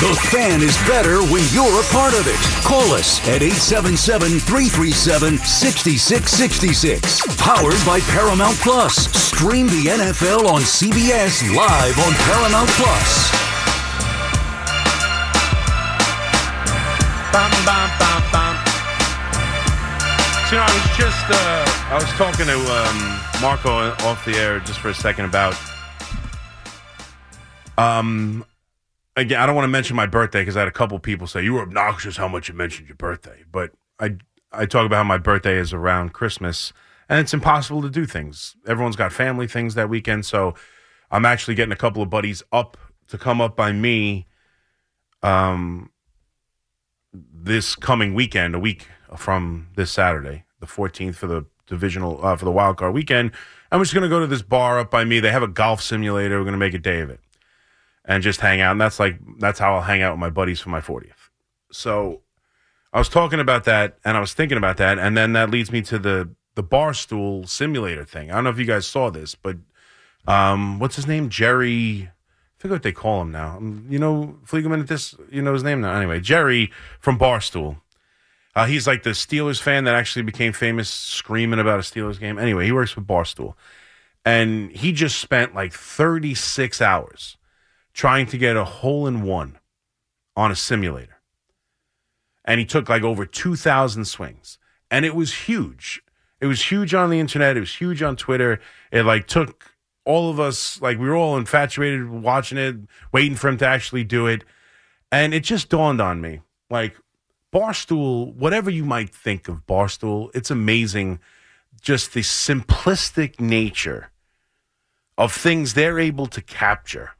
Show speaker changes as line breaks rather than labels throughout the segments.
The fan is better when you're a part of it. Call us at 877 337 6666. Powered by Paramount Plus. Stream the NFL on CBS live on Paramount Plus.
Bum, bum, bum, bum. So, you know, I was just, uh, I was talking to um, Marco off the air just for a second about, um, again, I don't want to mention my birthday because I had a couple people say you were obnoxious how much you mentioned your birthday, but I, I talk about how my birthday is around Christmas and it's impossible to do things. Everyone's got family things that weekend, so I'm actually getting a couple of buddies up to come up by me, um, this coming weekend, a week from this Saturday, the 14th for the divisional uh, for the wild card weekend. We're just gonna go to this bar up by me. They have a golf simulator. We're gonna make a day of it and just hang out. And that's like that's how I'll hang out with my buddies for my 40th. So I was talking about that, and I was thinking about that, and then that leads me to the the barstool simulator thing. I don't know if you guys saw this, but um, what's his name? Jerry. I forget what they call him now. Um, You know, Fliegerman at this, you know his name now. Anyway, Jerry from Barstool. Uh, he's like the Steelers fan that actually became famous screaming about a Steelers game. Anyway, he works with Barstool. And he just spent like 36 hours trying to get a hole in one on a simulator. And he took like over 2,000 swings. And it was huge. It was huge on the internet. It was huge on Twitter. It like took all of us, like we were all infatuated watching it, waiting for him to actually do it. And it just dawned on me like, Barstool, whatever you might think of Barstool, it's amazing just the simplistic nature of things they're able to capture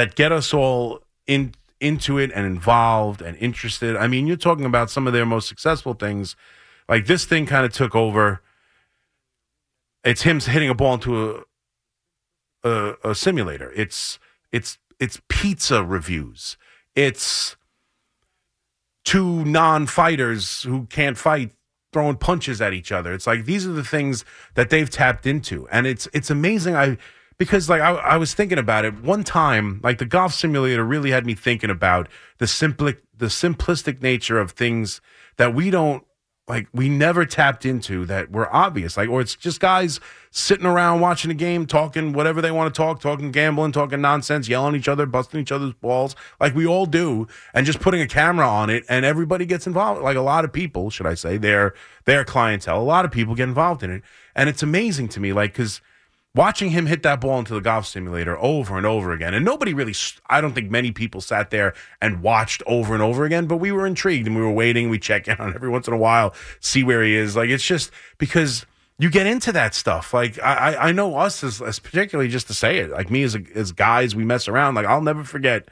that get us all in into it and involved and interested. I mean, you're talking about some of their most successful things. Like this thing kind of took over. It's him hitting a ball into a, a a simulator. It's it's it's pizza reviews. It's two non-fighters who can't fight throwing punches at each other. It's like these are the things that they've tapped into, and it's it's amazing. I because like I, I was thinking about it. One time, like the golf simulator really had me thinking about the simpli- the simplistic nature of things that we don't like we never tapped into that were obvious. Like or it's just guys sitting around watching a game talking whatever they want to talk talking gambling talking nonsense yelling at each other busting each other's balls like we all do and just putting a camera on it and everybody gets involved like a lot of people should i say their their clientele a lot of people get involved in it. And it's amazing to me like because watching him hit that ball into the golf simulator over and over again. And nobody really i don't think many people sat there and watched over and over again but we were intrigued and we were waiting. We check in on every once in a while see where he is. Like it's just because you get into that stuff. Like i i know us as, as particularly just to say it. Like me as as guys we mess around. Like i'll never forget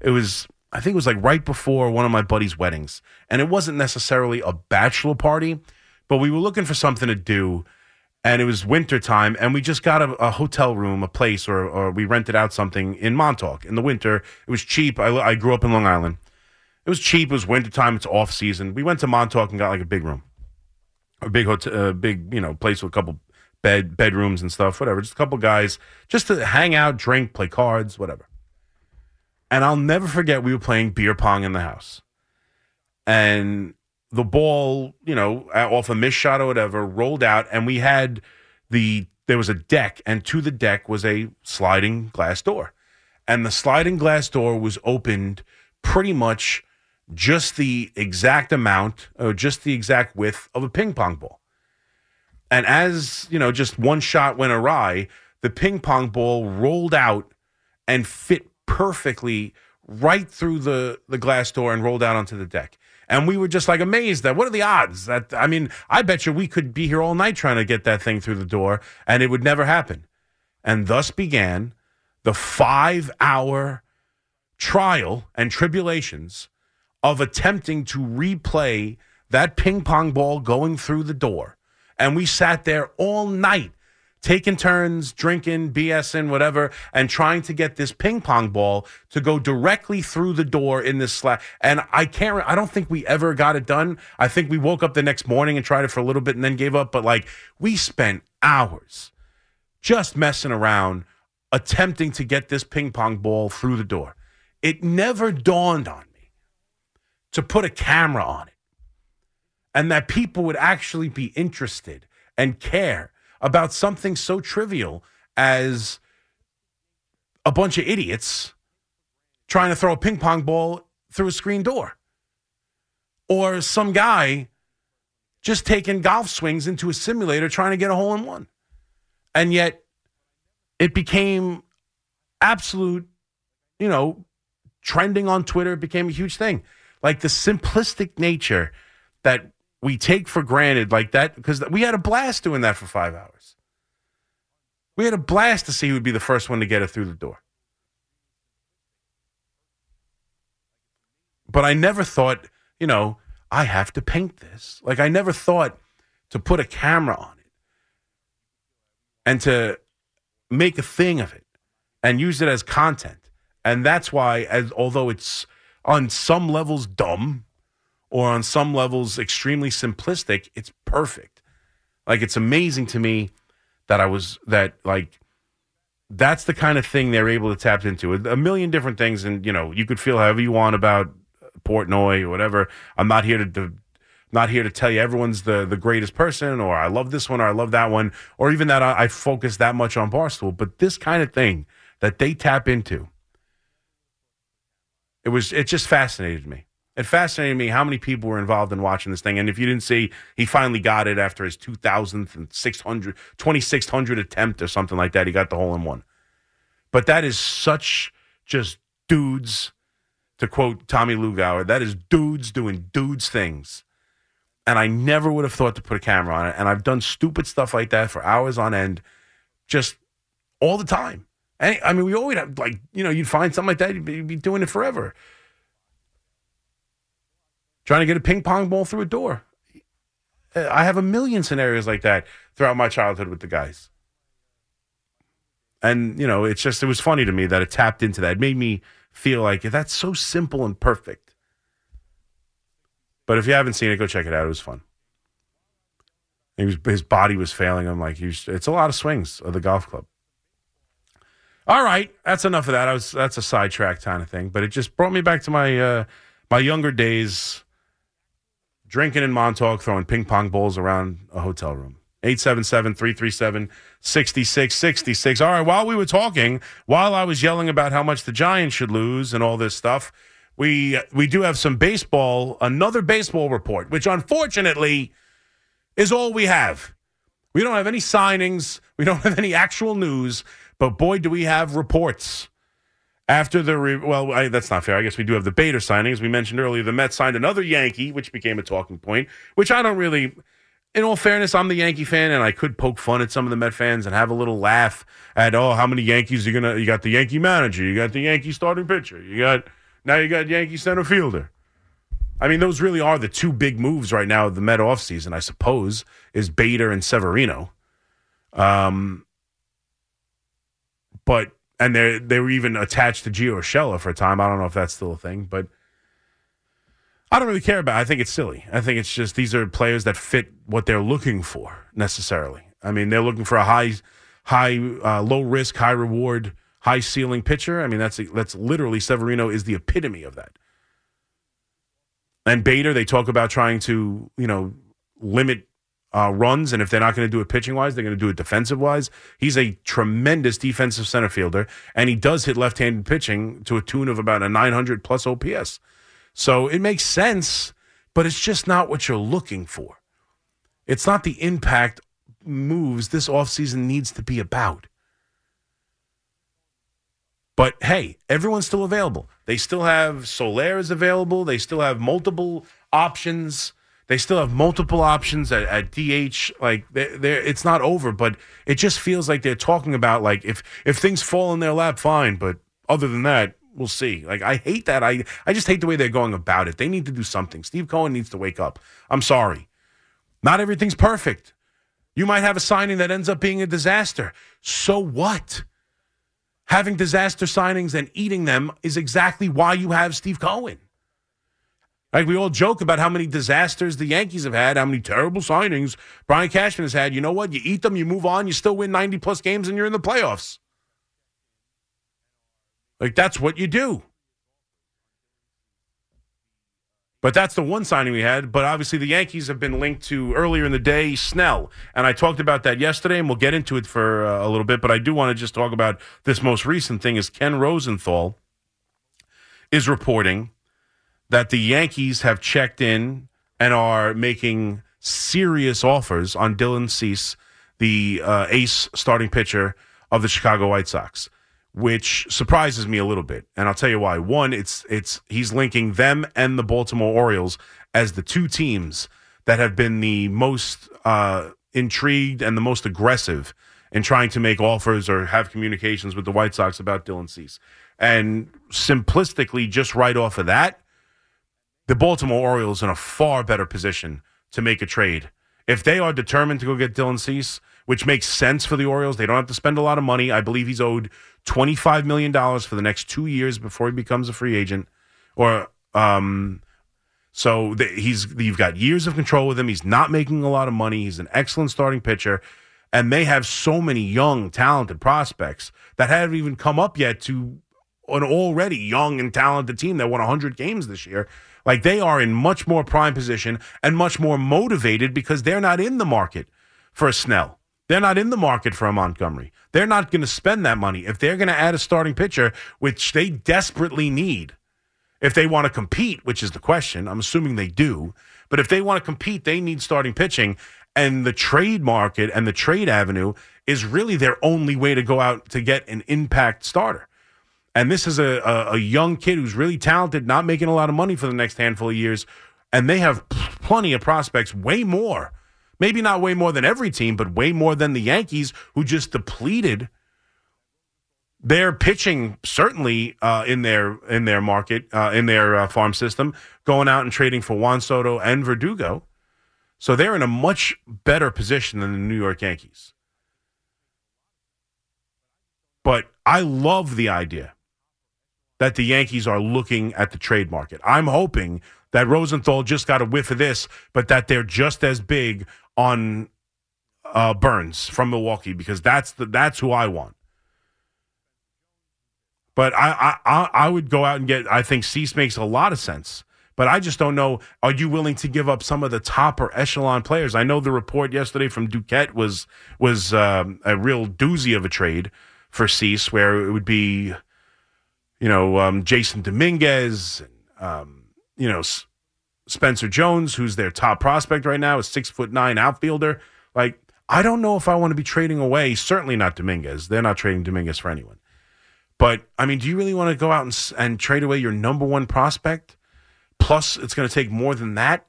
it was i think it was like right before one of my buddy's weddings. And it wasn't necessarily a bachelor party but we were looking for something to do and it was winter time and we just got a, a hotel room a place or, or we rented out something in montauk in the winter. It was cheap. I, I grew up in long island. It was cheap. It was winter time. It's off season. We went to montauk and got like a big room a big hotel uh, big you know place with a couple bed bedrooms and stuff whatever. Just a couple guys just to hang out drink play cards whatever. And i'll never forget we were playing beer pong in the house. And the ball, you know, off a miss shot or whatever, rolled out, and we had the there was a deck, and to the deck was a sliding glass door, and the sliding glass door was opened pretty much just the exact amount or just the exact width of a ping pong ball. And as you know, just one shot went awry, the ping pong ball rolled out and fit perfectly right through the the glass door and rolled out onto the deck and we were just like amazed that what are the odds that I mean, I bet you we could be here all night trying to get that thing through the door and it would never happen. And thus began the five hour trial and tribulations of attempting to replay that ping pong ball going through the door. And we sat there all night taking turns, drinking, BSing, whatever, and trying to get this ping pong ball to go directly through the door in this slab. And I can't, I don't think we ever got it done. I think we woke up the next morning and tried it for a little bit and then gave up. But like, we spent hours just messing around, attempting to get this ping pong ball through the door. it never dawned on me to put a camera on it and that people would actually be interested and care about something so trivial as a bunch of idiots trying to throw a ping pong ball through a screen door or some guy just taking golf swings into a simulator trying to get a hole in one. And yet it became absolute, you know, trending on Twitter. It became a huge thing. Like the simplistic nature that we take for granted, like that, because we had a blast doing that for five hours. We had a blast to see who would be the first one to get it through the door. But I never thought, you know, I have to paint this. Like I never thought to put a camera on it and to make a thing of it and use it as content. And that's why, as although it's on some levels dumb or on some levels extremely simplistic, it's perfect. Like it's amazing to me that I was that like that's the kind of thing they're able to tap into. A million different things, and you know, you could feel however you want about Portnoy or whatever. I'm not here to, to not here to tell you everyone's the the greatest person or I love this one or I love that one or even that I, I focus that much on Barstool. But this kind of thing that they tap into, it was it just fascinated me. It fascinated me how many people were involved in watching this thing. And if you didn't see, he finally got it after his 2000th and 600, 2600 attempt or something like that. He got the hole in one. But that is such just dudes to quote Tommy Lugauer, that is dudes doing dudes things. And I never would have thought to put a camera on it. And I've done stupid stuff like that for hours on end, just all the time. I mean, we always have, like, you know, you'd find something like that, you'd be doing it forever. Trying to get a ping pong ball through a door. I have a million scenarios like that throughout my childhood with the guys. And, you know, it's just, it was funny to me that it tapped into that. It made me feel like that's so simple and perfect. But if you haven't seen it, go check it out. It was fun. He Was, his body was failing him. Like it's a lot of swings of the golf club. All right, that's enough of that. I was that's a sidetrack kind of thing, but it just brought me back to my uh, my younger days, drinking in Montauk, throwing ping pong balls around a hotel room. 877 337 6666. All right, while we were talking, while I was yelling about how much the Giants should lose and all this stuff, we we do have some baseball, another baseball report, which unfortunately is all we have. We don't have any signings, we don't have any actual news, but boy, do we have reports. After the re- well, I, that's not fair. I guess we do have the Bader signings. We mentioned earlier the Mets signed another Yankee, which became a talking point. Which I don't really in all fairness, I'm the Yankee fan, and I could poke fun at some of the Met fans and have a little laugh at oh, how many Yankees are you gonna? You got the Yankee manager, you got the Yankee starting pitcher, you got now you got Yankee center fielder. I mean, those really are the two big moves right now of the Met offseason, I suppose, is Bader and Severino. Um, but and they they were even attached to Gio Urshela for a time. I don't know if that's still a thing, but I don't really care about. It. I think it's silly. I think it's just these are players that fit what they're looking for necessarily. I mean, they're looking for a high, high, uh, low risk, high reward, high ceiling pitcher. I mean, that's that's literally Severino is the epitome of that. And Bader, they talk about trying to you know limit uh, runs, and if they're not going to do it pitching wise, they're going to do it defensive wise. He's a tremendous defensive center fielder, and he does hit left handed pitching to a tune of about a 900 plus OPS. So it makes sense, but it's just not what you're looking for. It's not the impact moves this offseason needs to be about. But hey, everyone's still available. They still have Soler is available. They still have multiple options. They still have multiple options at, at DH. Like they're, it's not over, but it just feels like they're talking about like if if things fall in their lap, fine. But other than that, we'll see. Like I hate that. I I just hate the way they're going about it. They need to do something. Steve Cohen needs to wake up. I'm sorry. Not everything's perfect. You might have a signing that ends up being a disaster. So what? Having disaster signings and eating them is exactly why you have Steve Cohen. Like we all joke about how many disasters the Yankees have had, how many terrible signings Brian Cashman has had. You know what? You eat them, you move on, you still win 90 plus games, and you're in the playoffs. Like that's what you do. But that's the one signing we had. But obviously, the Yankees have been linked to earlier in the day Snell, and I talked about that yesterday, and we'll get into it for uh, a little bit. But I do want to just talk about this most recent thing: is Ken Rosenthal is reporting that the Yankees have checked in and are making serious offers on Dylan Cease, the uh, ace starting pitcher of the Chicago White Sox which surprises me a little bit. And I'll tell you why. One, it's it's he's linking them and the Baltimore Orioles as the two teams that have been the most uh, intrigued and the most aggressive in trying to make offers or have communications with the White Sox about Dylan Cease. And simplistically, just right off of that, the Baltimore Orioles in a far better position to make a trade. If they are determined to go get Dylan Cease, which makes sense for the Orioles, they don't have to spend a lot of money. I believe he's owed $25 million for the next two years before he becomes a free agent. Or, um, so the, he's, you've got years of control with him. He's not making a lot of money. He's an excellent starting pitcher. And they have so many young, talented prospects that haven't even come up yet to an already young and talented team that won 100 games this year. Like they are in much more prime position and much more motivated because they're not in the market for a Snell. They're not in the market for a Montgomery. They're not going to spend that money. If they're going to add a starting pitcher, which they desperately need, if they want to compete, which is the question, I'm assuming they do, but if they want to compete, they need starting pitching. And the trade market and the trade avenue is really their only way to go out to get an impact starter. And this is a, a, a young kid who's really talented, not making a lot of money for the next handful of years. And they have plenty of prospects, way more Maybe not way more than every team, but way more than the Yankees, who just depleted their pitching certainly uh, in their in their market uh, in their uh, farm system, going out and trading for Juan Soto and Verdugo. So they're in a much better position than the New York Yankees. But I love the idea that the Yankees are looking at the trade market. I'm hoping that Rosenthal just got a whiff of this, but that they're just as big on uh, Burnes from Milwaukee because that's the, that's who I want. But I, I I would go out and get. I think Cease makes a lot of sense. But I just don't know. Are you willing to give up some of the top or echelon players? I know the report yesterday from Duquette was was um, a real doozy of a trade for Cease, where it would be, you know, um, Jasson Dominguez, um, you know, Spencer Jones, who's their top prospect right now, a six foot nine outfielder. Like, I don't know if I want to be trading away. Certainly not Dominguez. They're not trading Dominguez for anyone. But I mean, do you really want to go out and, and trade away your number one prospect? Plus, it's going to take more than that.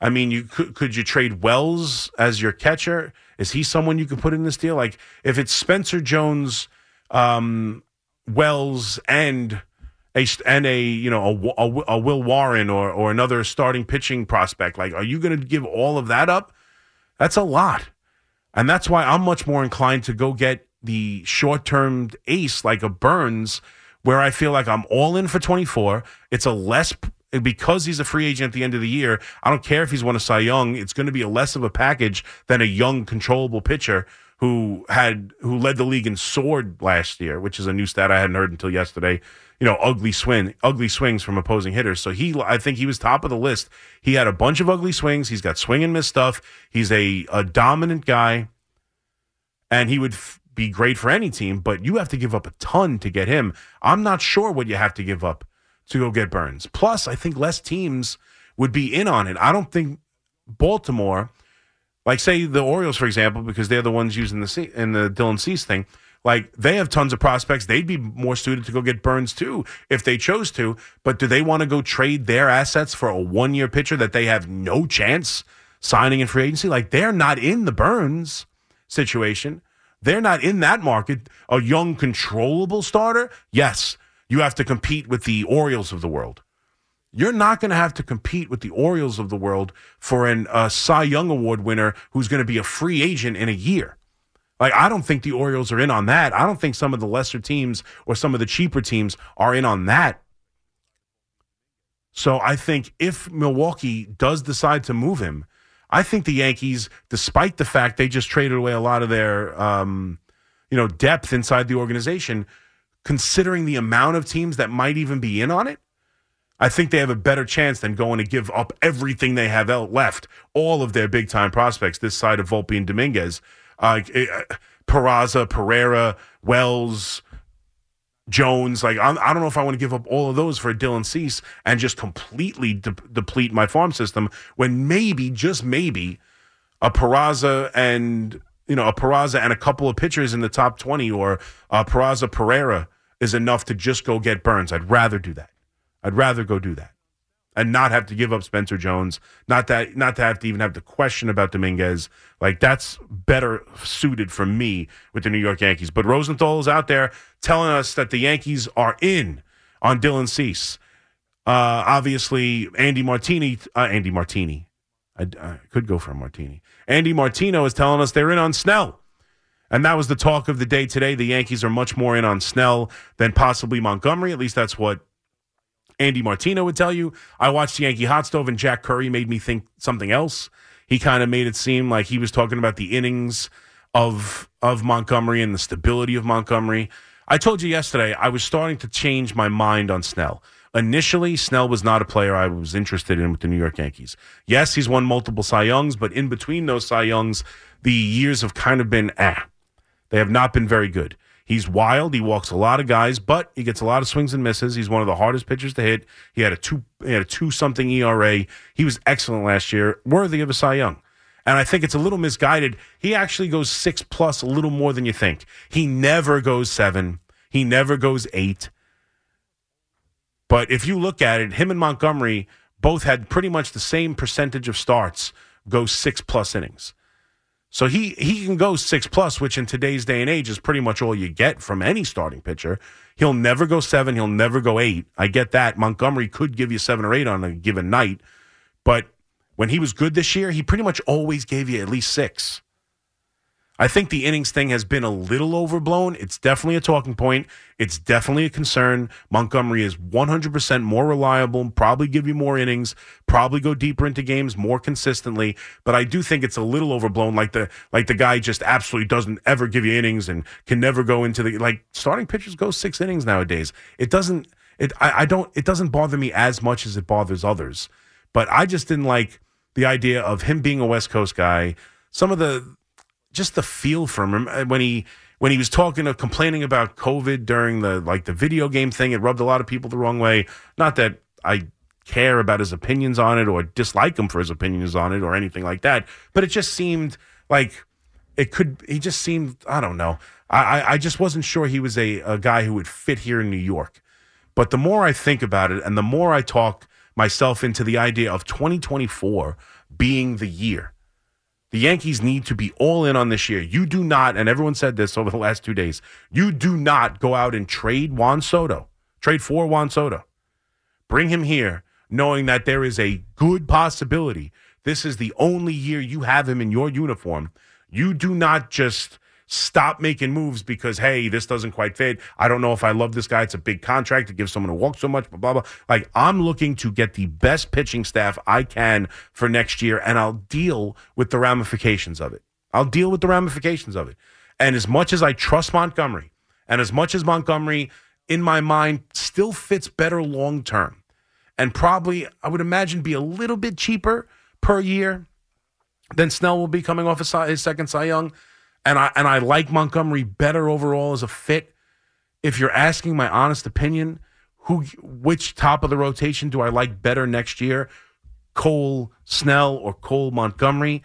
I mean, you could could you trade Wells as your catcher? Is he someone you could put in this deal? Like, if it's Spencer Jones, um, Wells, and a and a you know a, a, a Will Warren or or another starting pitching prospect. Like, are you going to give all of that up? That's a lot, and that's why I'm much more inclined to go get the short term ace like a Burnes, where I feel like I'm all in for 24. It's a less because he's a free agent at the end of the year. I don't care if he's won a Cy Young. It's going to be a less of a package than a young, controllable pitcher who had who led the league in sword last year, which is a new stat I hadn't heard until yesterday you know, ugly swing, ugly swings from opposing hitters. So he, I think he was top of the list. He had a bunch of ugly swings. He's got swing and miss stuff. He's a, a dominant guy, and he would f- be great for any team. But you have to give up a ton to get him. I'm not sure what you have to give up to go get Burnes. Plus, I think less teams would be in on it. I don't think Baltimore, like say the Orioles, for example, because they're the ones using the C- in the Dylan Cease thing like they have tons of prospects. They'd be more suited to go get Burnes too if they chose to. But do they want to go trade their assets for a one year pitcher that they have no chance signing in free agency? Like they're not in the Burnes situation. They're not in that market. A young, controllable starter, yes, you have to compete with the Orioles of the world. You're not going to have to compete with the Orioles of the world for an uh, Cy Young Award winner who's going to be a free agent in a year. Like, I don't think the Orioles are in on that. I don't think some of the lesser teams or some of the cheaper teams are in on that. So I think if Milwaukee does decide to move him, I think the Yankees, despite the fact they just traded away a lot of their, um, you know, depth inside the organization, considering the amount of teams that might even be in on it, I think they have a better chance than going to give up everything they have left, all of their big time prospects this side of Volpe and Dominguez. Uh, Peraza, Pereira, Wells, Jones. Like, I, I, don't know if I want to give up all of those for Dylan Cease and just completely de- deplete my farm system when maybe, just maybe, a Peraza and you know a Peraza and a couple of pitchers in the top twenty or a Peraza Pereira is enough to just go get Burnes. I'd rather do that. I'd rather go do that and not have to give up Spencer Jones, not that not to have to even have the question about Dominguez. Like that's better suited for me with the New York Yankees. But Rosenthal is out there telling us that the Yankees are in on Dylan Cease. Uh, obviously, Andy Martini, uh, Andy Martini. I, I could go for a martini. Andy Martino is telling us they're in on Snell. And that was the talk of the day today. The Yankees are much more in on Snell than possibly Montgomery. At least that's what Andy Martino would tell you. I watched Yankee Hot Stove and Jack Curry made me think something else. He kind of made it seem like he was talking about the innings of of Montgomery and the stability of Montgomery. I told you yesterday I was starting to change my mind on Snell. Initially, Snell was not a player I was interested in with the New York Yankees. Yes, he's won multiple Cy Youngs, but in between those Cy Youngs, the years have kind of been ah. They have not been very good. He's wild. He walks a lot of guys, but he gets a lot of swings and misses. He's one of the hardest pitchers to hit. He had a two he had a two something ERA. He was excellent last year, worthy of a Cy Young. And I think it's a little misguided. He actually goes six plus a little more than you think. He never goes seven. He never goes eight. But if you look at it, him and Montgomery both had pretty much the same percentage of starts go six plus innings. So he he can go six plus, which in today's day and age is pretty much all you get from any starting pitcher. He'll never go seven. He'll never go eight. I get that. Montgomery could give you seven or eight on a given night, but when he was good this year, he pretty much always gave you at least six. I think the innings thing has been a little overblown. It's definitely a talking point. It's definitely a concern. Montgomery is 100% more reliable, probably give you more innings, probably go deeper into games more consistently, but I do think it's a little overblown like the like the guy just absolutely doesn't ever give you innings and can never go into the like starting pitchers go 6 innings nowadays. It doesn't it I, I don't it doesn't bother me as much as it bothers others. But I just didn't like the idea of him being a West Coast guy. Some of the just the feel from him uh, when he when he was talking of complaining about COVID during the like the video game thing, it rubbed a lot of people the wrong way. Not that I care about his opinions on it or dislike him for his opinions on it or anything like that, but it just seemed like it could. He just seemed I don't know. I I just wasn't sure he was a, a guy who would fit here in New York. But the more I think about it, and the more I talk myself into the idea of 2024 being the year the Yankees need to be all in on this year. You do not, and everyone said this over the last two days, you do not go out and trade Juan Soto, trade for Juan Soto. Bring him here, knowing that there is a good possibility this is the only year you have him in your uniform. You do not just stop making moves because hey, this doesn't quite fit. I don't know if I love this guy. It's a big contract to give someone who walk so much, blah blah blah. Like I'm looking to get the best pitching staff I can for next year, and I'll deal with the ramifications of it. I'll deal with the ramifications of it. And as much as I trust Montgomery, and as much as Montgomery in my mind still fits better long term, and probably I would imagine be a little bit cheaper per year than Snell will be coming off his second Cy Young and I and I like Montgomery better overall as a fit. If you're asking my honest opinion, who which top of the rotation do I like better next year? Cole Snell or Cole Montgomery?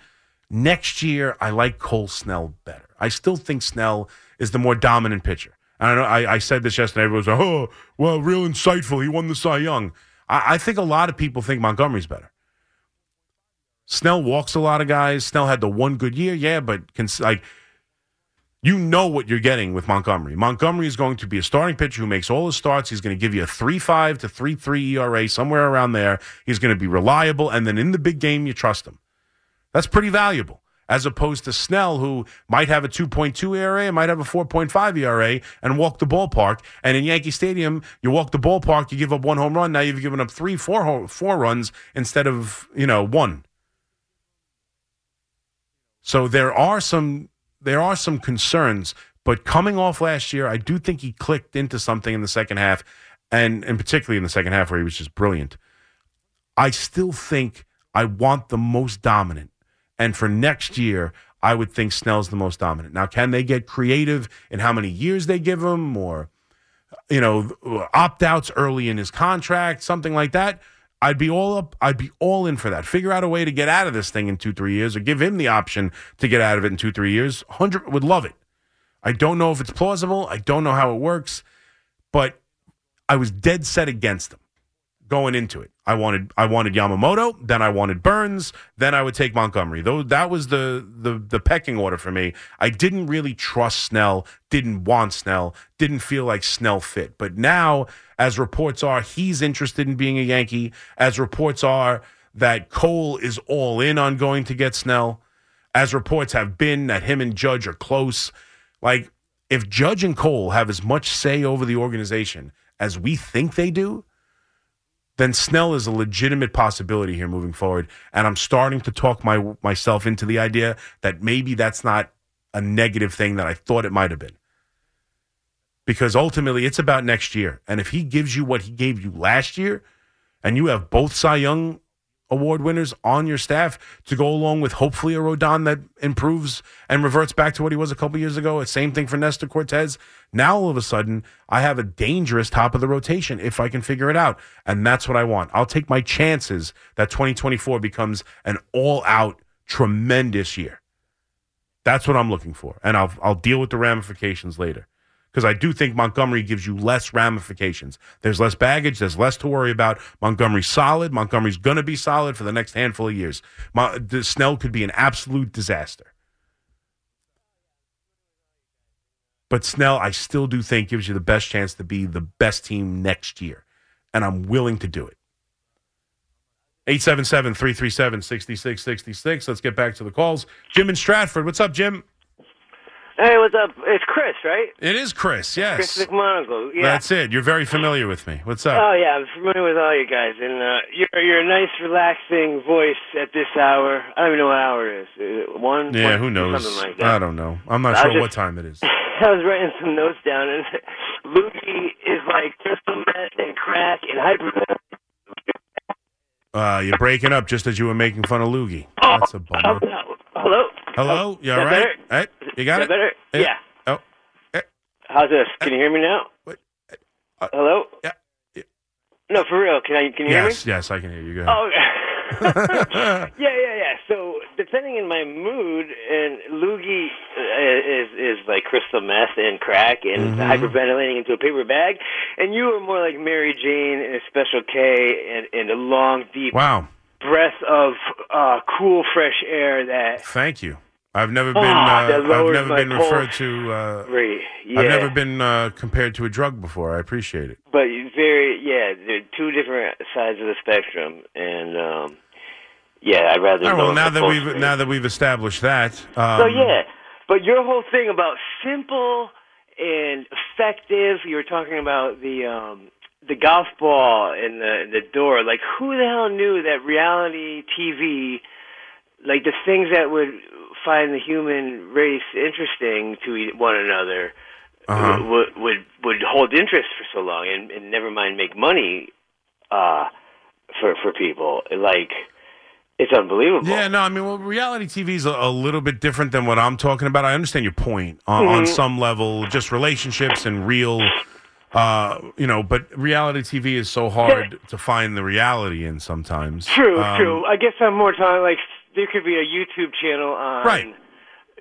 Next year, I like Cole Snell better. I still think Snell is the more dominant pitcher. And I know I, I said this yesterday. Everyone was like, "Oh, well, real insightful. He won the Cy Young." I, I think a lot of people think Montgomery's better. Snell walks a lot of guys. Snell had the one good year, yeah, but can, like you know what you're getting with Montgomery. Montgomery is going to be a starting pitcher who makes all his starts. He's going to give you a 3.5 to 3.3 ERA, somewhere around there. He's going to be reliable. And then in the big game, you trust him. That's pretty valuable. As opposed to Snell, who might have a 2.2 ERA might have a 4.5 ERA and walk the ballpark. And in Yankee Stadium, you walk the ballpark, you give up one home run. Now you've given up three, four, four runs instead of, you know, one. So there are some there are some concerns, but coming off last year, I do think he clicked into something in the second half. and and particularly in the second half where he was just brilliant. I still think I want the most dominant, and for next year, I would think Snell's the most dominant. Now, can they get creative in how many years they give him, or you know, opt outs early in his contract, something like that? I'd be all up. I'd be all in for that. Figure out a way to get out of this thing in two, three years, or give him the option to get out of it in two, three years. Hundred would love it. I don't know if it's plausible. I don't know how it works, but I was dead set against them going into it. I wanted I wanted Yamamoto, then I wanted Burnes, then I would take Montgomery. Though that was the the the pecking order for me. I didn't really trust Snell, didn't want Snell, didn't feel like Snell fit. But now, as reports are, he's interested in being a Yankee. As reports are that Cole is all in on going to get Snell. As reports have been that him and Judge are close. Like if Judge and Cole have as much say over the organization as we think they do, then Snell is a legitimate possibility here moving forward. And I'm starting to talk my myself into the idea that maybe that's not a negative thing that I thought it might have been. Because ultimately it's about next year. And if he gives you what he gave you last year, and you have both Cy Young award winners on your staff to go along with hopefully a Rodon that improves and reverts back to what he was a couple years ago. Same thing for Nestor Cortes. Now all of a sudden, I have a dangerous top of the rotation if I can figure it out. And that's what I want. I'll take my chances that 2024 becomes an all out tremendous year. That's what I'm looking for. And I'll I'll deal with the ramifications later because I do think Montgomery gives you less ramifications. There's less baggage. There's less to worry about. Montgomery's solid. Montgomery's going to be solid for the next handful of years. Snell could be an absolute disaster. But Snell, I still do think gives you the best chance to be the best team next year. And I'm willing to do it. 877 337 6666. Let's get back to the calls. Jim in Stratford. What's up, Jim?
Hey, what's up? It's Chris, right?
It is Chris, yes.
Chris McMonigle. Yeah.
That's it. You're very familiar with me. What's up?
Oh yeah, I'm familiar with all you guys, and uh, you're you're a nice, relaxing voice at this hour. I don't even know what hour it is. Is it one?
Yeah,
one,
who knows?
Something like that.
I don't know. I'm not
I
sure
just-
what time it is.
I was writing some notes down, and Lukey is like crystal meth and crack and hyper.
Uh, you're breaking up just as you were making fun of Loogie. That's a bummer.
Hello.
Hello? You all
that
right?
better?
Hey, you got it?
better?
Yeah.
Yeah.
Oh,
How's this? Can you hear me now?
Wait, uh,
Hello.
yeah, yeah.
No, for real. Can I? Can you hear me?
yes, yes, I can hear you. Go ahead.
Oh, yeah, yeah, yeah. So depending on my mood, and loogie uh, is is like crystal meth and crack and
Mm-hmm.
hyperventilating into a paper bag, and you are more like Mary Jane and a Special K and, and a long, deep
Wow.
Breath of uh, cool, fresh air that.
Thank you. I've never been.
Ah,
uh, I've never been referred to. Uh,
yeah.
I've never been uh, compared to a drug before. I appreciate it.
but very, yeah. They're two different sides of the spectrum, and um, yeah, I'd rather.
All right, well, now that we've now that we've established that, um,
So yeah, but your whole thing about simple and effective. You were talking about the um, the golf ball and the the door. Like, who the hell knew that reality TV, like the things that would find the human race interesting to one another,
Uh-huh.
would would would hold interest for so long, and, and never mind make money uh, for for people. Like, it's unbelievable.
Yeah, no, I mean, well, reality TV is a, a little bit different than what I'm talking about. I understand your point on, on
Mm-hmm.
some level, just relationships and real, uh, you know, but reality TV is so hard to find the reality in sometimes.
True,
Um,
true. I guess I'm more talking like there could be a YouTube channel on,
Right.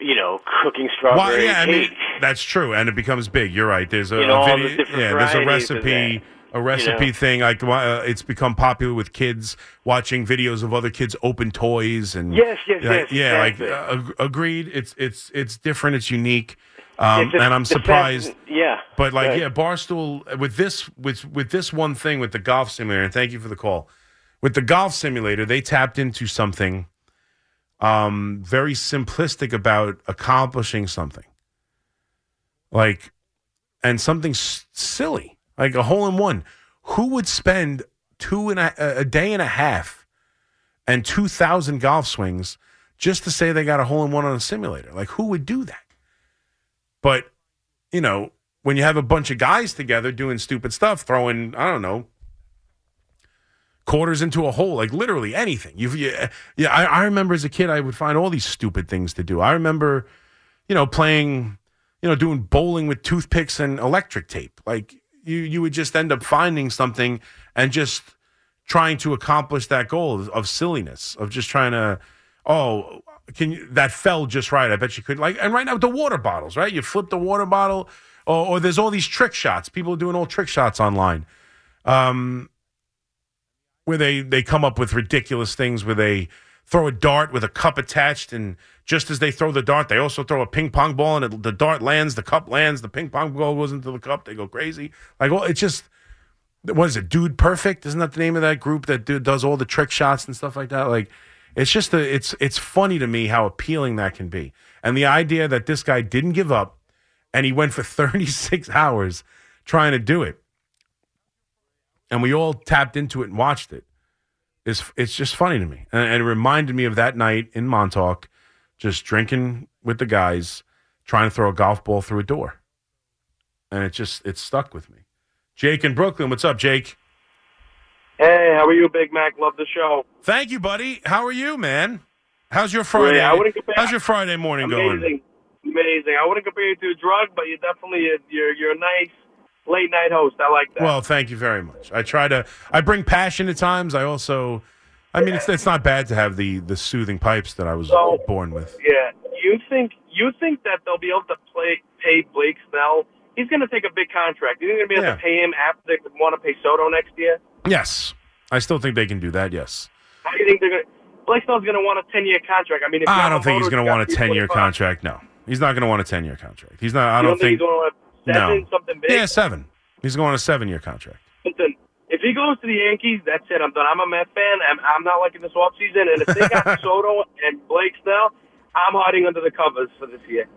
you know, cooking
Well,
strawberry
yeah, I mean, that's true, and it becomes big. You're right. There's a,
You know,
a
all the
video,
different
yeah. There's a recipe, a recipe
know?
thing. Like uh, it's become popular with kids watching videos of other kids open toys and
Yes, yes,
yeah,
yes,
yeah.
exactly.
Like uh, agreed. It's it's it's different. It's unique, um,
a-
and I'm surprised.
yeah,
But like,
right.
yeah, Barstool with this with with this one thing with the golf simulator. And thank you for the call. With the golf simulator, they tapped into something um, very simplistic about accomplishing something, like, and something s- silly, like a hole in one. Who would spend two and a, a day and a half and two thousand golf swings just to say they got a hole in one on a simulator? Like, who would do that? But you know, when you have a bunch of guys together doing stupid stuff, throwing I don't know quarters into a hole, like literally anything. You've, yeah, yeah. I, I remember as a kid, I would find all these stupid things to do. I remember, you know, playing, you know, doing bowling with toothpicks and electric tape. Like you, you would just end up finding something and just trying to accomplish that goal of, of silliness of just trying to, oh, can you, that fell just right. I bet you could like, and right now with the water bottles, right? You flip the water bottle, or, or there's all these trick shots. People are doing all trick shots online. Um, where they they come up with ridiculous things where they throw a dart with a cup attached and just as they throw the dart they also throw a ping pong ball and it, the dart lands the cup lands the ping pong ball goes into the cup they go crazy like well it's just what is it dude perfect isn't that the name of that group that do, does all the trick shots and stuff like that like it's just a, it's it's funny to me how appealing that can be and the idea that this guy didn't give up and he went for 36 hours trying to do it and we all tapped into it and watched it. It's it's just funny to me, and, and it reminded me of that night in Montauk, just drinking with the guys, trying to throw a golf ball through a door, and it just it stuck with me. Jake in Brooklyn, what's up, Jake?
Hey, how are you, Big Mac? Love the show.
Thank you, buddy. How are you, man? How's your Friday?
Yeah, I wouldn't compare,
How's your Friday morning
amazing,
going?
Amazing. I wouldn't compare you to a drug, but you're definitely a, you're you're a nice late night host. I like that.
Well, thank you very much. I try to. I bring passion at times. I also. I mean, it's it's not bad to have the the soothing pipes that I was
So-
born with.
Yeah, you think you think that they'll be able to play pay Blake Snell? He's going to take a big contract. You think they're going to be able
Yeah.
to pay him after they want to pay Soto next year?
Yes, I still think they can do that. Yes.
How do you think they're going? to... Blake Snell's going to want a ten year contract. I mean, if
I don't think he's going to want a ten year contract. No, he's not going to want a ten year contract. He's not. I don't,
don't think, he's going to want seven
No.
something big?
Yeah, seven. He's going on a seven year contract.
Listen, if he goes to the Yankees, that's it. I'm done. I'm a Met fan. I'm, I'm not liking this offseason. And if they got Soto and Blake Snell, I'm hiding under the covers for this year.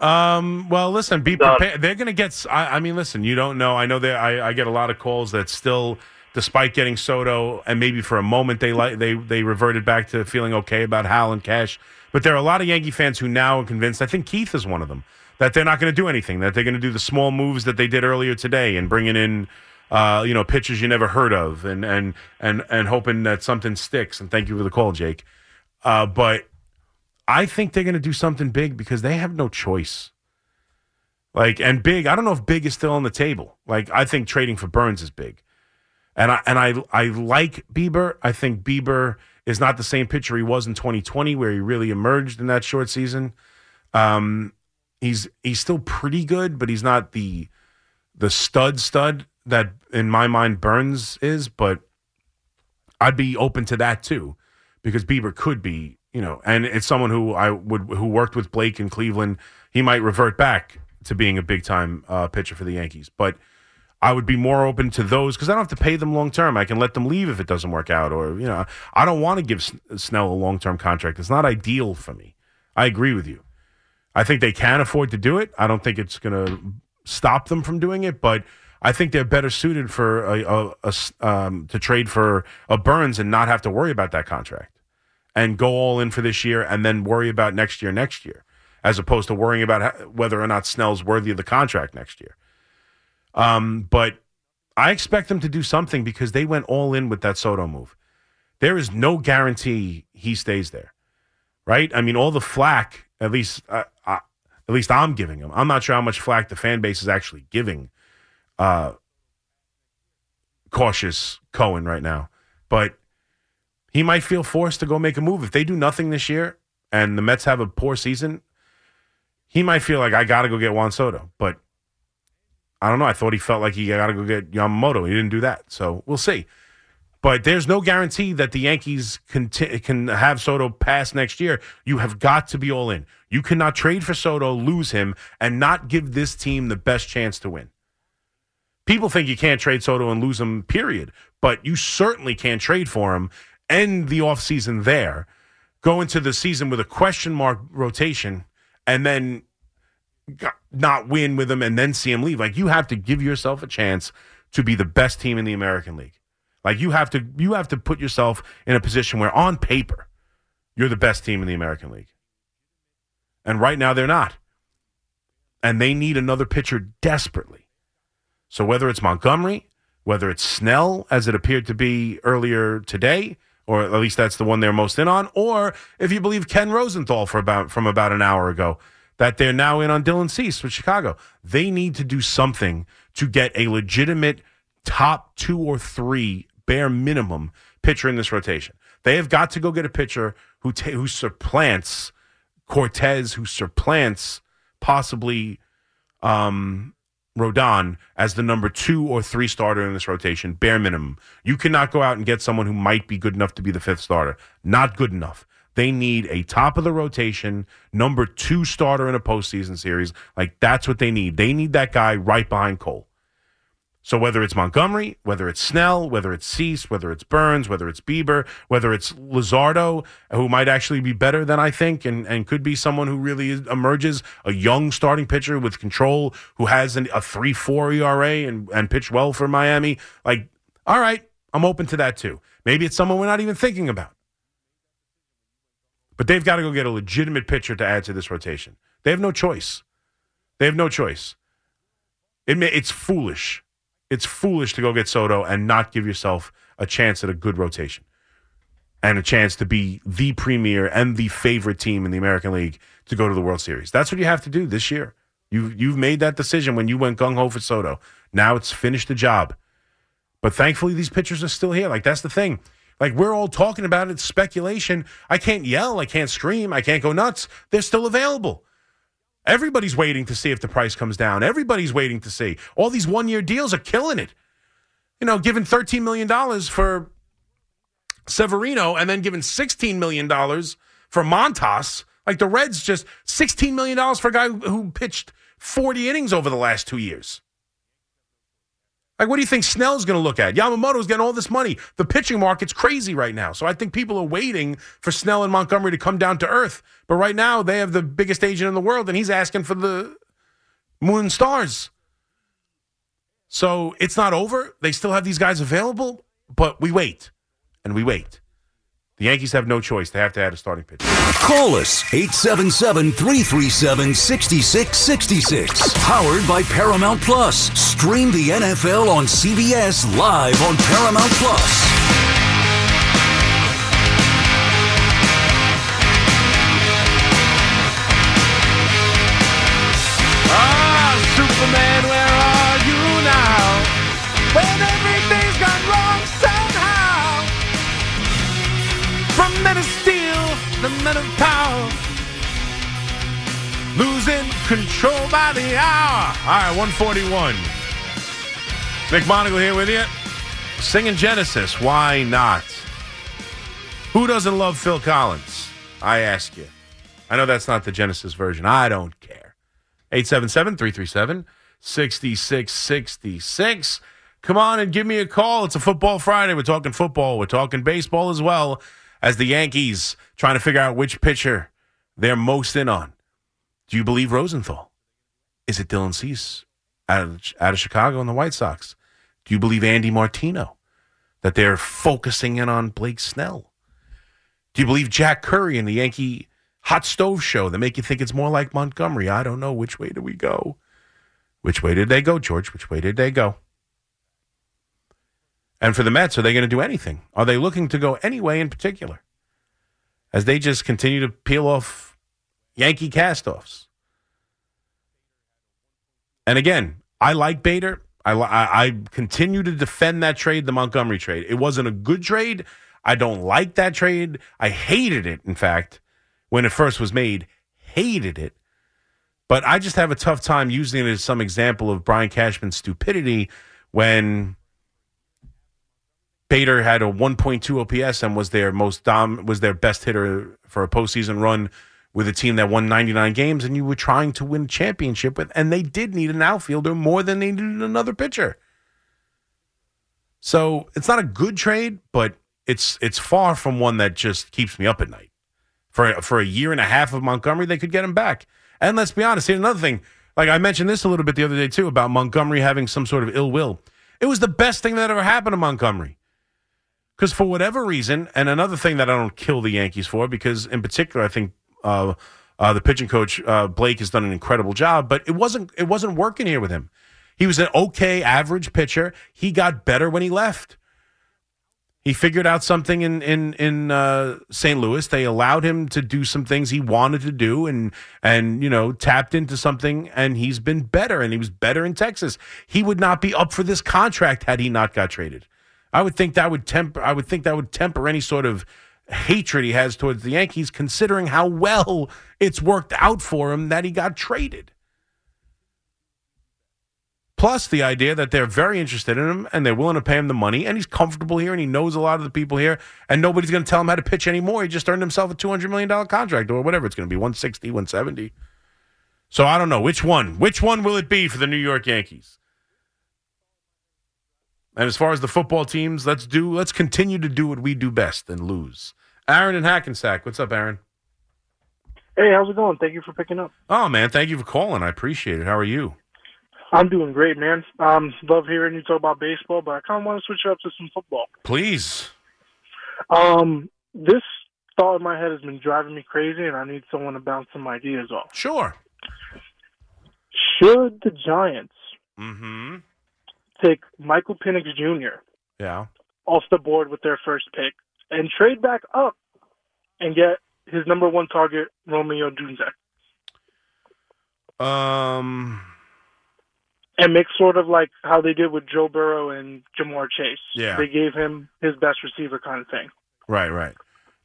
Um. Well, listen. Be prepared. They're going to get. I mean, listen. You don't know. I know that. I, I get a lot of calls that still, despite getting Soto, and maybe for a moment they like they they reverted back to feeling okay about Hal and Cash. But there are a lot of Yankee fans who now are convinced. I think Keith is one of them that they're not going to do anything. That they're going to do the small moves that they did earlier today and bringing in. Uh, you know, pitchers you never heard of, and and and and hoping that something sticks. And thank you for the call, Jake. Uh, but I think they're going to do something big because they have no choice. Like and big, I don't know if big is still on the table. Like I think trading for Burnes is big, and I and I I like Bieber. I think Bieber is not the same pitcher he was in 2020, where he really emerged in that short season. Um, he's he's still pretty good, but he's not the the stud stud that in my mind Burnes is. But I'd be open to that too, because Bieber could be, you know, and it's someone who I would who worked with Blake in Cleveland. He might revert back to being a big time uh, pitcher for the Yankees, but I would be more open to those because I don't have to pay them long term. I can let them leave if it doesn't work out, or you know, I don't want to give Snell a long term contract. It's not ideal for me. I agree with you. I think they can afford to do it. I don't think it's going to stop them from doing it, but I think they're better suited for a, a- a um, to trade for a Burnes and not have to worry about that contract and go all in for this year and then worry about next year, next year, as opposed to worrying about whether or not Snell's worthy of the contract next year. Um, but I expect them to do something because they went all in with that Soto move. There is no guarantee he stays there, right? I mean, all the flack, at least, uh, uh, at least I'm giving him. I'm not sure how much flack the fan base is actually giving uh, cautious Cohen right now, but he might feel forced to go make a move if they do nothing this year and the Mets have a poor season. He might feel like I got to go get Juan Soto, but I don't know. I thought he felt like he got to go get Yamamoto. He didn't do that, so we'll see. But there's no guarantee that the Yankees can t- can have Soto pass next year. You have got to be all in. You cannot trade for Soto, lose him, and not give this team the best chance to win. People think you can't trade Soto and lose him, period. But you certainly can't trade for him, end the offseason there, go into the season with a question mark rotation, and then not win with him and then see him leave. Like you have to give yourself a chance to be the best team in the American League. Like you have to you have to put yourself in a position where on paper you're the best team in the American League. And right now they're not. and they need another pitcher desperately. So whether it's Montgomery, whether it's Snell, as it appeared to be earlier today, or at least that's the one they're most in on, or if you believe Ken Rosenthal for about from about an hour ago, that they're now in on Dylan Cease with Chicago. They need to do something to get a legitimate top two or three bare minimum pitcher in this rotation. They have got to go get a pitcher who ta- who supplants Cortes, who supplants possibly um, Rodon as the number two or three starter in this rotation, bare minimum. You cannot go out and get someone who might be good enough to be the fifth starter. Not good enough. They need a top of the rotation, number two starter in a postseason series. Like that's what they need. They need that guy right behind Cole. So whether it's Montgomery, whether it's Snell, whether it's Cease, whether it's Burnes, whether it's Bieber, whether it's Luzardo, who might actually be better than I think and, and could be someone who really emerges, a young starting pitcher with control who has an, a 3-4 ERA and, and pitched well for Miami. Like, all right, I'm open to that too. Maybe it's someone we're not even thinking about. But they've got to go get a legitimate pitcher to add to this rotation. They have no choice. They have no choice. It it's foolish it's foolish to go get Soto and not give yourself a chance at a good rotation and a chance to be the premier and the favorite team in the American League to go to the World Series. That's what you have to do this year. You you've made that decision when you went gung ho for Soto. Now it's finished the job. But thankfully, these pitchers are still here. Like that's the thing. Like we're all talking about it, speculation. I can't yell, I can't scream, I can't go nuts. They're still available. Everybody's waiting to see if the price comes down. Everybody's waiting to see. All these one year deals are killing it. You know, giving $13 million for Severino and then giving $16 million for Montas. Like the Reds just $16 million for a guy who pitched 40 innings over the last two years. Like, what do you think Snell's going to look at? Yamamoto's getting all this money. The pitching market's crazy right now. So I think people are waiting for Snell and Montgomery to come down to earth. But right now, they have the biggest agent in the world, and he's asking for the moon stars. So it's not over. They still have these guys available, but we wait and we wait. The Yankees have no choice. They have to add a starting pitcher.
Call us 877 337 6666. Powered by Paramount Plus. Stream the NFL on CBS live on Paramount Plus.
Losing control by the hour. All right, 141. McMonigle here with you. Singing Genesis. Why not? Who doesn't love Phil Collins? I ask you. I know that's not the Genesis version. I don't care. 877 337 6666. Come on and give me a call. It's a football Friday. We're talking football. We're talking baseball as well as the Yankees trying to figure out which pitcher they're most in on. Do you believe Rosenthal? Is it Dylan Cease out of, out of Chicago and the White Sox? Do you believe Andy Martino that they're focusing in on Blake Snell? Do you believe Jack Curry and the Yankee hot stove show that make you think it's more like Montgomery? I don't know. Which way do we go? Which way did they go, George? Which way did they go? And for the Mets, are they going to do anything? Are they looking to go any way in particular? As they just continue to peel off Yankee castoffs. And again, I like Bader. I, I, I continue to defend that trade, the Montgomery trade. It wasn't a good trade. I don't like that trade. I hated it, in fact, when it first was made. Hated it. But I just have a tough time using it as some example of Brian Cashman's stupidity when Bader had a 1.2 OPS and was their most dom was their best hitter for a postseason run with a team that won 99 games, and you were trying to win a championship with, and they did need an outfielder more than they needed another pitcher. So it's not a good trade, but it's it's far from one that just keeps me up at night. For for a year and a half of Montgomery, they could get him back. And let's be honest, here's another thing. Like I mentioned this a little bit the other day too about Montgomery having some sort of ill will. It was the best thing that ever happened to Montgomery. Because for whatever reason, and another thing that I don't kill the Yankees for, because in particular, I think uh, Uh, the pitching coach uh, Blake has done an incredible job, but it wasn't it wasn't working here with him. He was an okay average pitcher. He got better when he left. He figured out something in in in uh, St. Louis. They allowed him to do some things he wanted to do, and and you know tapped into something, and he's been better, and he was better in Texas. He would not be up for this contract had he not got traded. I would think that would temper. I would think that would temper any sort of hatred he has towards the Yankees, considering how well it's worked out for him that he got traded. Plus, the idea that they're very interested in him and they're willing to pay him the money, and he's comfortable here and he knows a lot of the people here, and nobody's going to tell him how to pitch anymore. He just earned himself a $200 million contract or whatever it's going to be 160, 170. So I don't know. Which one? Which one will it be for the New York Yankees? And as far as the football teams, let's do let's continue to do what we do best and lose. Aaron and Hackensack. What's up, Aaron?
Hey, how's it going? Thank you for picking up.
Oh man, thank you for calling. I appreciate it. How are you?
I'm doing great, man. Um, love hearing you talk about baseball, but I kind of want to switch it up to some football.
Please.
Um, this thought in my head has been driving me crazy, and I need someone to bounce some ideas off.
Sure.
Should the Giants
Mm-hmm.
take Michael Penix Jr.
Yeah.
off the board with their first pick and trade back up and get his number one target, Rome Odunze,
Um.
and make sort of like how they did with Joe Burrow and Ja'Marr Chase.
Yeah.
They gave him his best receiver kind of thing.
Right. Right.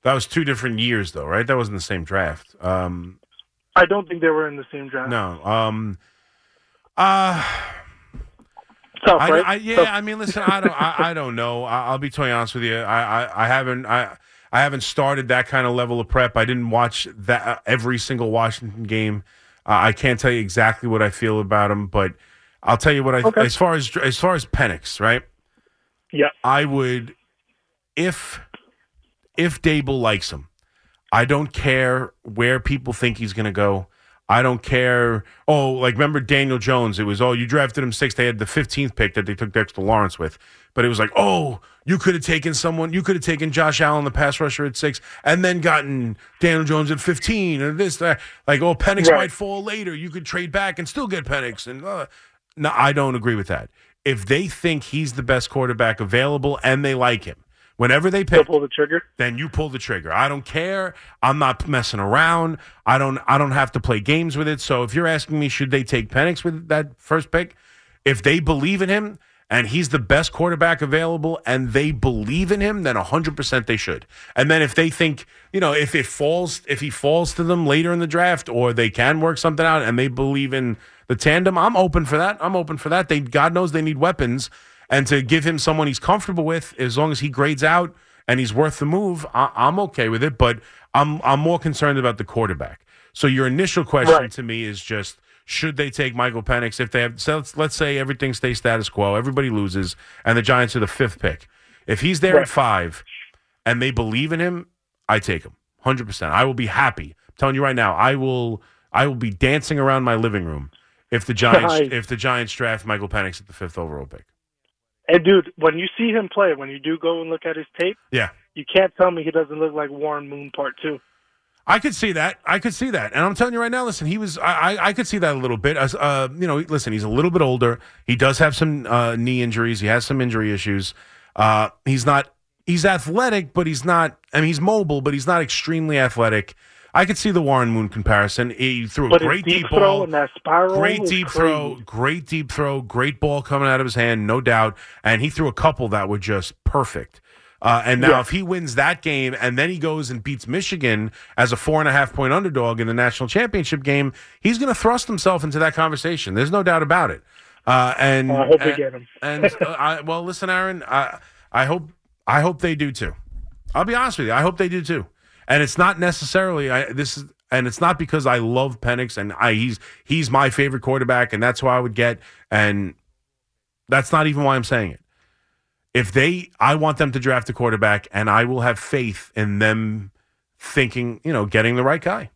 That was two different years, though, right? That wasn't the same draft. Um.
I don't think they were in the same draft.
No. Um. Uh.
Tough,
I,
right?
I, yeah,
Tough.
I mean, listen, I don't, I, I don't know. I, I'll be totally honest with you. I, I, I haven't, I, I haven't started that kind of level of prep. I didn't watch that uh, every single Washington game. Uh, I can't tell you exactly what I feel about him, but I'll tell you what I.
Okay.
As far as as far as Penix, right?
Yeah.
I would, if if Daboll likes him, I don't care where people think he's going to go. I don't care. Oh, like remember Daniel Jones? It was oh you drafted him sixth. They had the fifteenth pick that they took Dexter Lawrence with, but it was like oh you could have taken someone. You could have taken Josh Allen, the pass rusher, at six, and then gotten Daniel Jones at fifteen, or this that. Like oh Penix
Right.
might fall later. You could trade back and still get Penix. And uh, no, I don't agree with that. If they think he's the best quarterback available and they like him, whenever they pick,
pull the trigger.
then you pull the trigger. I don't care. I'm not messing around. I don't I don't have to play games with it. So if you're asking me should they take Penix with that first pick, if they believe in him and he's the best quarterback available and they believe in him, then 100% they should. And then if they think, you know, if it falls if he falls to them later in the draft or they can work something out and they believe in the tandem, I'm open for that. I'm open for that. They God knows they need weapons and to give him someone he's comfortable with as long as he grades out and he's worth the move, I, I'm okay with it. But I'm I'm more concerned about the quarterback. So your initial question
Right.
to me is just should they take Michael Penix if they have? So let's, let's say everything stays status quo, everybody loses, and the Giants are the fifth pick. If he's there
Right.
at five, and they believe in him, I take him, hundred percent. I will be happy. I'm telling you right now, I will. I will be dancing around my living room if the Giants if the Giants draft Michael Penix at the fifth overall pick.
And dude, when you see him play, when you do go and look at his tape,
Yeah.
you can't tell me he doesn't look like Warren Moon Part Two.
I could see that. I could see that. And I'm telling you right now, listen, he was, I, I, I could see that a little bit. As, uh, you know, listen, he's a little bit older. He does have some uh, knee injuries. He has some injury issues. Uh, he's not, he's athletic, but he's not, I mean, he's mobile, but he's not extremely athletic. I could see the Warren Moon comparison. He threw a great
deep,
deep
throw
ball.
and that spiral,
Great deep throw, great deep throw, great ball coming out of his hand, no doubt. And he threw a couple that were just perfect. Uh, and now,
Yeah.
if he wins that game and then he goes and beats Michigan as a four and a half point underdog in the national championship game, he's going to thrust himself into that conversation. There's no doubt about it. Uh, and
I hope
and-
get him.
and uh, I, well, listen, Aaron, I, I hope I hope they do too. I'll be honest with you. I hope they do too. And it's not necessarily I, this is, and it's not because I love Penix and I he's he's my favorite quarterback and that's who I would get. And that's not even why I'm saying it. If they, I want them to draft a quarterback, and I will have faith in them thinking, you know, getting the right guy.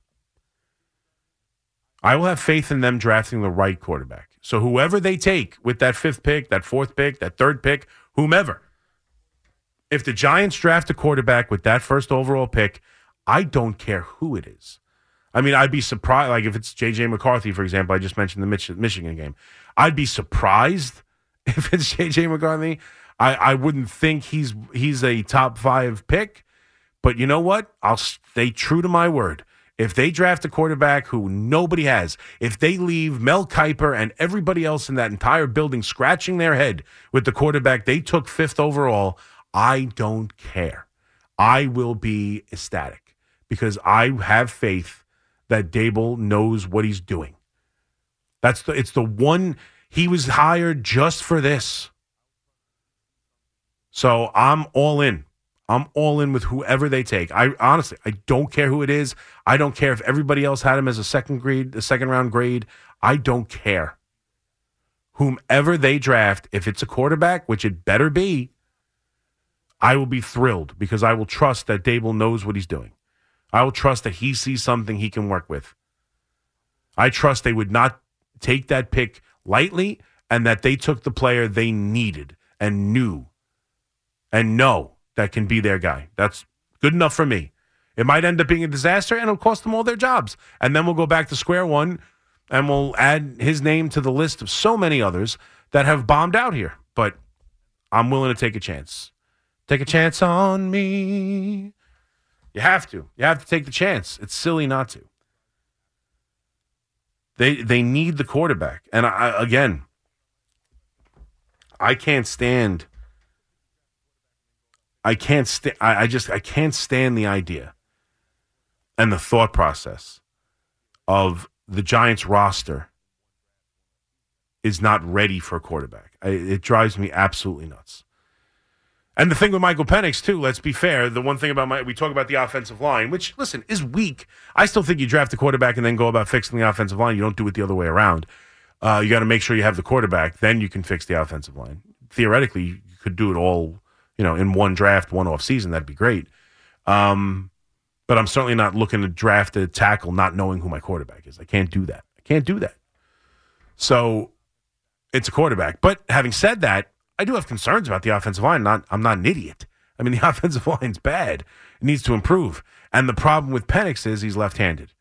I will have faith in them drafting the right quarterback. So whoever they take with that fifth pick, that fourth pick, that third pick, whomever, if the Giants draft a quarterback with that first overall pick, I don't care who it is. I mean, I'd be surprised. Like if it's JJ McCarthy, for example, I just mentioned the Mich- Michigan game. I'd be surprised if it's JJ McCarthy. I, I wouldn't think he's he's a top five pick, but you know what? I'll stay true to my word. If they draft a quarterback who nobody has, if they leave Mel Kiper and everybody else in that entire building scratching their head with the quarterback they took fifth overall, I don't care. I will be ecstatic because I have faith that Daboll knows what he's doing. That's the it's the one he was hired just for this. So I'm all in. I'm all in with whoever they take. I honestly, I don't care who it is. I don't care if everybody else had him as a second grade, a second round grade. I don't care. Whomever they draft, if it's a quarterback, which it better be, I will be thrilled because I will trust that Daboll knows what he's doing. I will trust that he sees something he can work with. I trust they would not take that pick lightly and that they took the player they needed and knew and know that can be their guy. That's good enough for me. It might end up being a disaster and it'll cost them all their jobs. And then we'll go back to square one and we'll add his name to the list of so many others that have bombed out here. But I'm willing to take a chance. Take a chance on me. You have to. You have to take the chance. It's silly not to. They they need the quarterback. And I, again, I can't stand I can't stand. I, just I can't stand the idea and the thought process of the Giants roster is not ready for a quarterback. It drives me absolutely nuts. And the thing with Michael Penix too. Let's be fair. The one thing about my we talk about the offensive line, which listen is weak. I still think you draft the quarterback and then go about fixing the offensive line. You don't do it the other way around. Uh, you got to make sure you have the quarterback, then you can fix the offensive line. Theoretically, you could do it all you know, in one draft, one off season, that'd be great. Um, but I'm certainly not looking to draft a tackle not knowing who my quarterback is. I can't do that. I can't do that. So it's a quarterback. But having said that, I do have concerns about the offensive line. Not I'm not an idiot. I mean, the offensive line's bad. It needs to improve. And the problem with Penix is he's left-handed.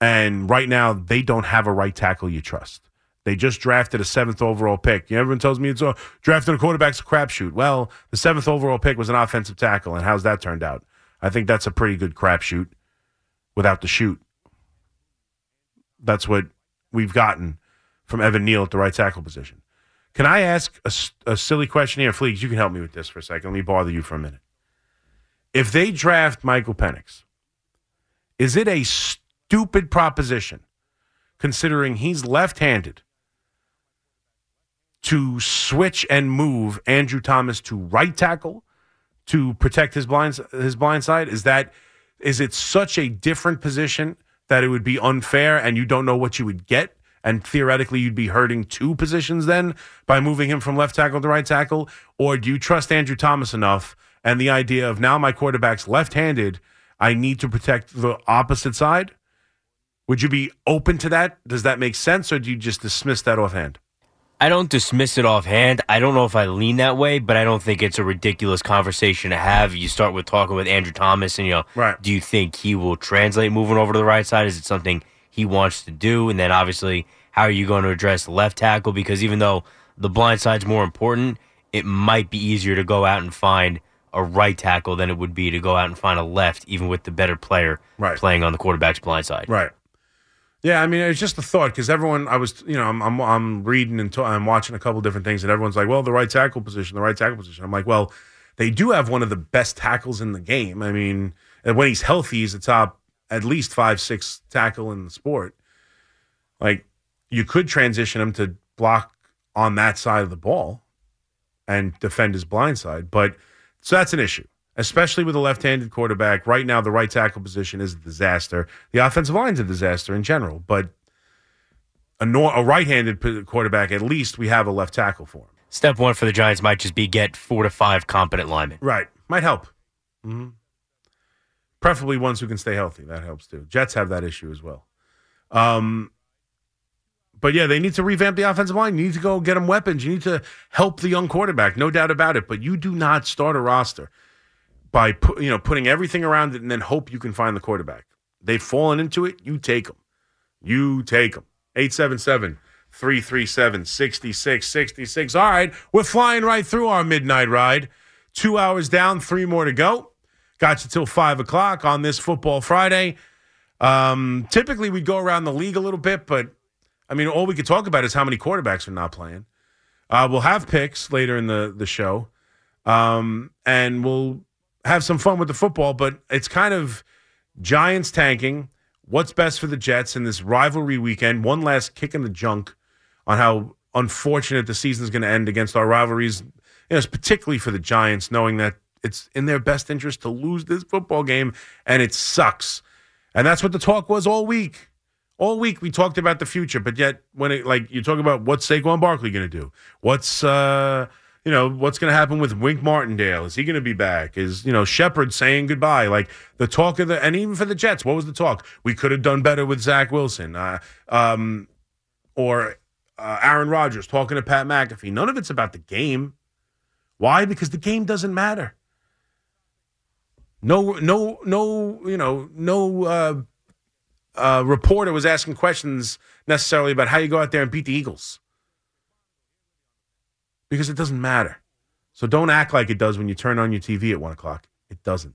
And right now, they don't have a right tackle you trust. They just drafted a seventh overall pick. You know, Everyone tells me it's a drafting a quarterback's a crapshoot. Well, the seventh overall pick was an offensive tackle, and how's that turned out? I think that's a pretty good crapshoot without the shoot. That's what we've gotten from Evan Neal at the right tackle position. Can I ask a, a silly question here, Fleeks? You can help me with this for a second. Let me bother you for a minute. If they draft Michael Penix, is it a stupid proposition considering he's left handed to switch and move Andrew Thomas to right tackle to protect his blind his blind side? Is that is it such a different position that it would be unfair and you don't know what you would get? And theoretically, you'd be hurting two positions then by moving him from left tackle to right tackle? Or do you trust Andrew Thomas enough and the idea of now my quarterback's left handed, I need to protect the opposite side? Would you be open to that? Does that make sense, or do you just dismiss that offhand?
I don't dismiss it offhand. I don't know if I lean that way, but I don't think it's a ridiculous conversation to have. You start with talking with Andrew Thomas, and you know,
right.
do you think he will translate moving over to the right side? Is it something he wants to do? And then obviously, how are you going to address the left tackle? Because even though the blind side's more important, it might be easier to go out and find a right tackle than it would be to go out and find a left, even with the better player
right.
playing on the quarterback's blind side.
Right. Yeah, I mean, it's just a thought because everyone, I was, you know, I'm, I'm, I'm reading and I'm watching a couple different things, and everyone's like, well, the right tackle position, the right tackle position. I'm like, well, they do have one of the best tackles in the game. I mean, when he's healthy, he's the top at least five, six tackle in the sport. Like, you could transition him to block on that side of the ball and defend his blind side, but so that's an issue especially with a left-handed quarterback. Right now, the right tackle position is a disaster. The offensive line's a disaster in general, but a, nor- a right-handed quarterback, at least we have a left tackle for him.
Step one for the Giants might just be get four to five competent linemen.
Right, might help. Mm-hmm. Preferably ones who can stay healthy. That helps too. Jets have that issue as well. Um, but yeah, they need to revamp the offensive line. You need to go get them weapons. You need to help the young quarterback, no doubt about it. But you do not start a roster by you know putting everything around it and then hope you can find the quarterback. they've fallen into it, you take them. You take them. 877 337 6666. All right, we're flying right through our midnight ride. Two hours down, three more to go. Got you till five o'clock on this football Friday. Um, typically, we'd go around the league a little bit, but I mean, all we could talk about is how many quarterbacks are not playing. Uh, we'll have picks later in the, the show, um, and we'll have some fun with the football, but it's kind of Giants tanking. What's best for the Jets in this rivalry weekend? One last kick in the junk on how unfortunate the season is going to end against our rivalries, you know, particularly for the Giants, knowing that it's in their best interest to lose this football game, and it sucks. And that's what the talk was all week. All week we talked about the future, but yet when it like you talk about what's Saquon Barkley going to do, what's uh you know what's going to happen with Wink Martindale? Is he going to be back? Is you know Shepard saying goodbye? Like the talk of the and even for the Jets, what was the talk? We could have done better with Zach Wilson, uh, um, or uh, Aaron Rodgers talking to Pat McAfee. None of it's about the game. Why? Because the game doesn't matter. No, no, no. You know, no. Uh, uh, reporter was asking questions necessarily about how you go out there and beat the Eagles because it doesn't matter. So don't act like it does when you turn on your TV at one o'clock. It doesn't.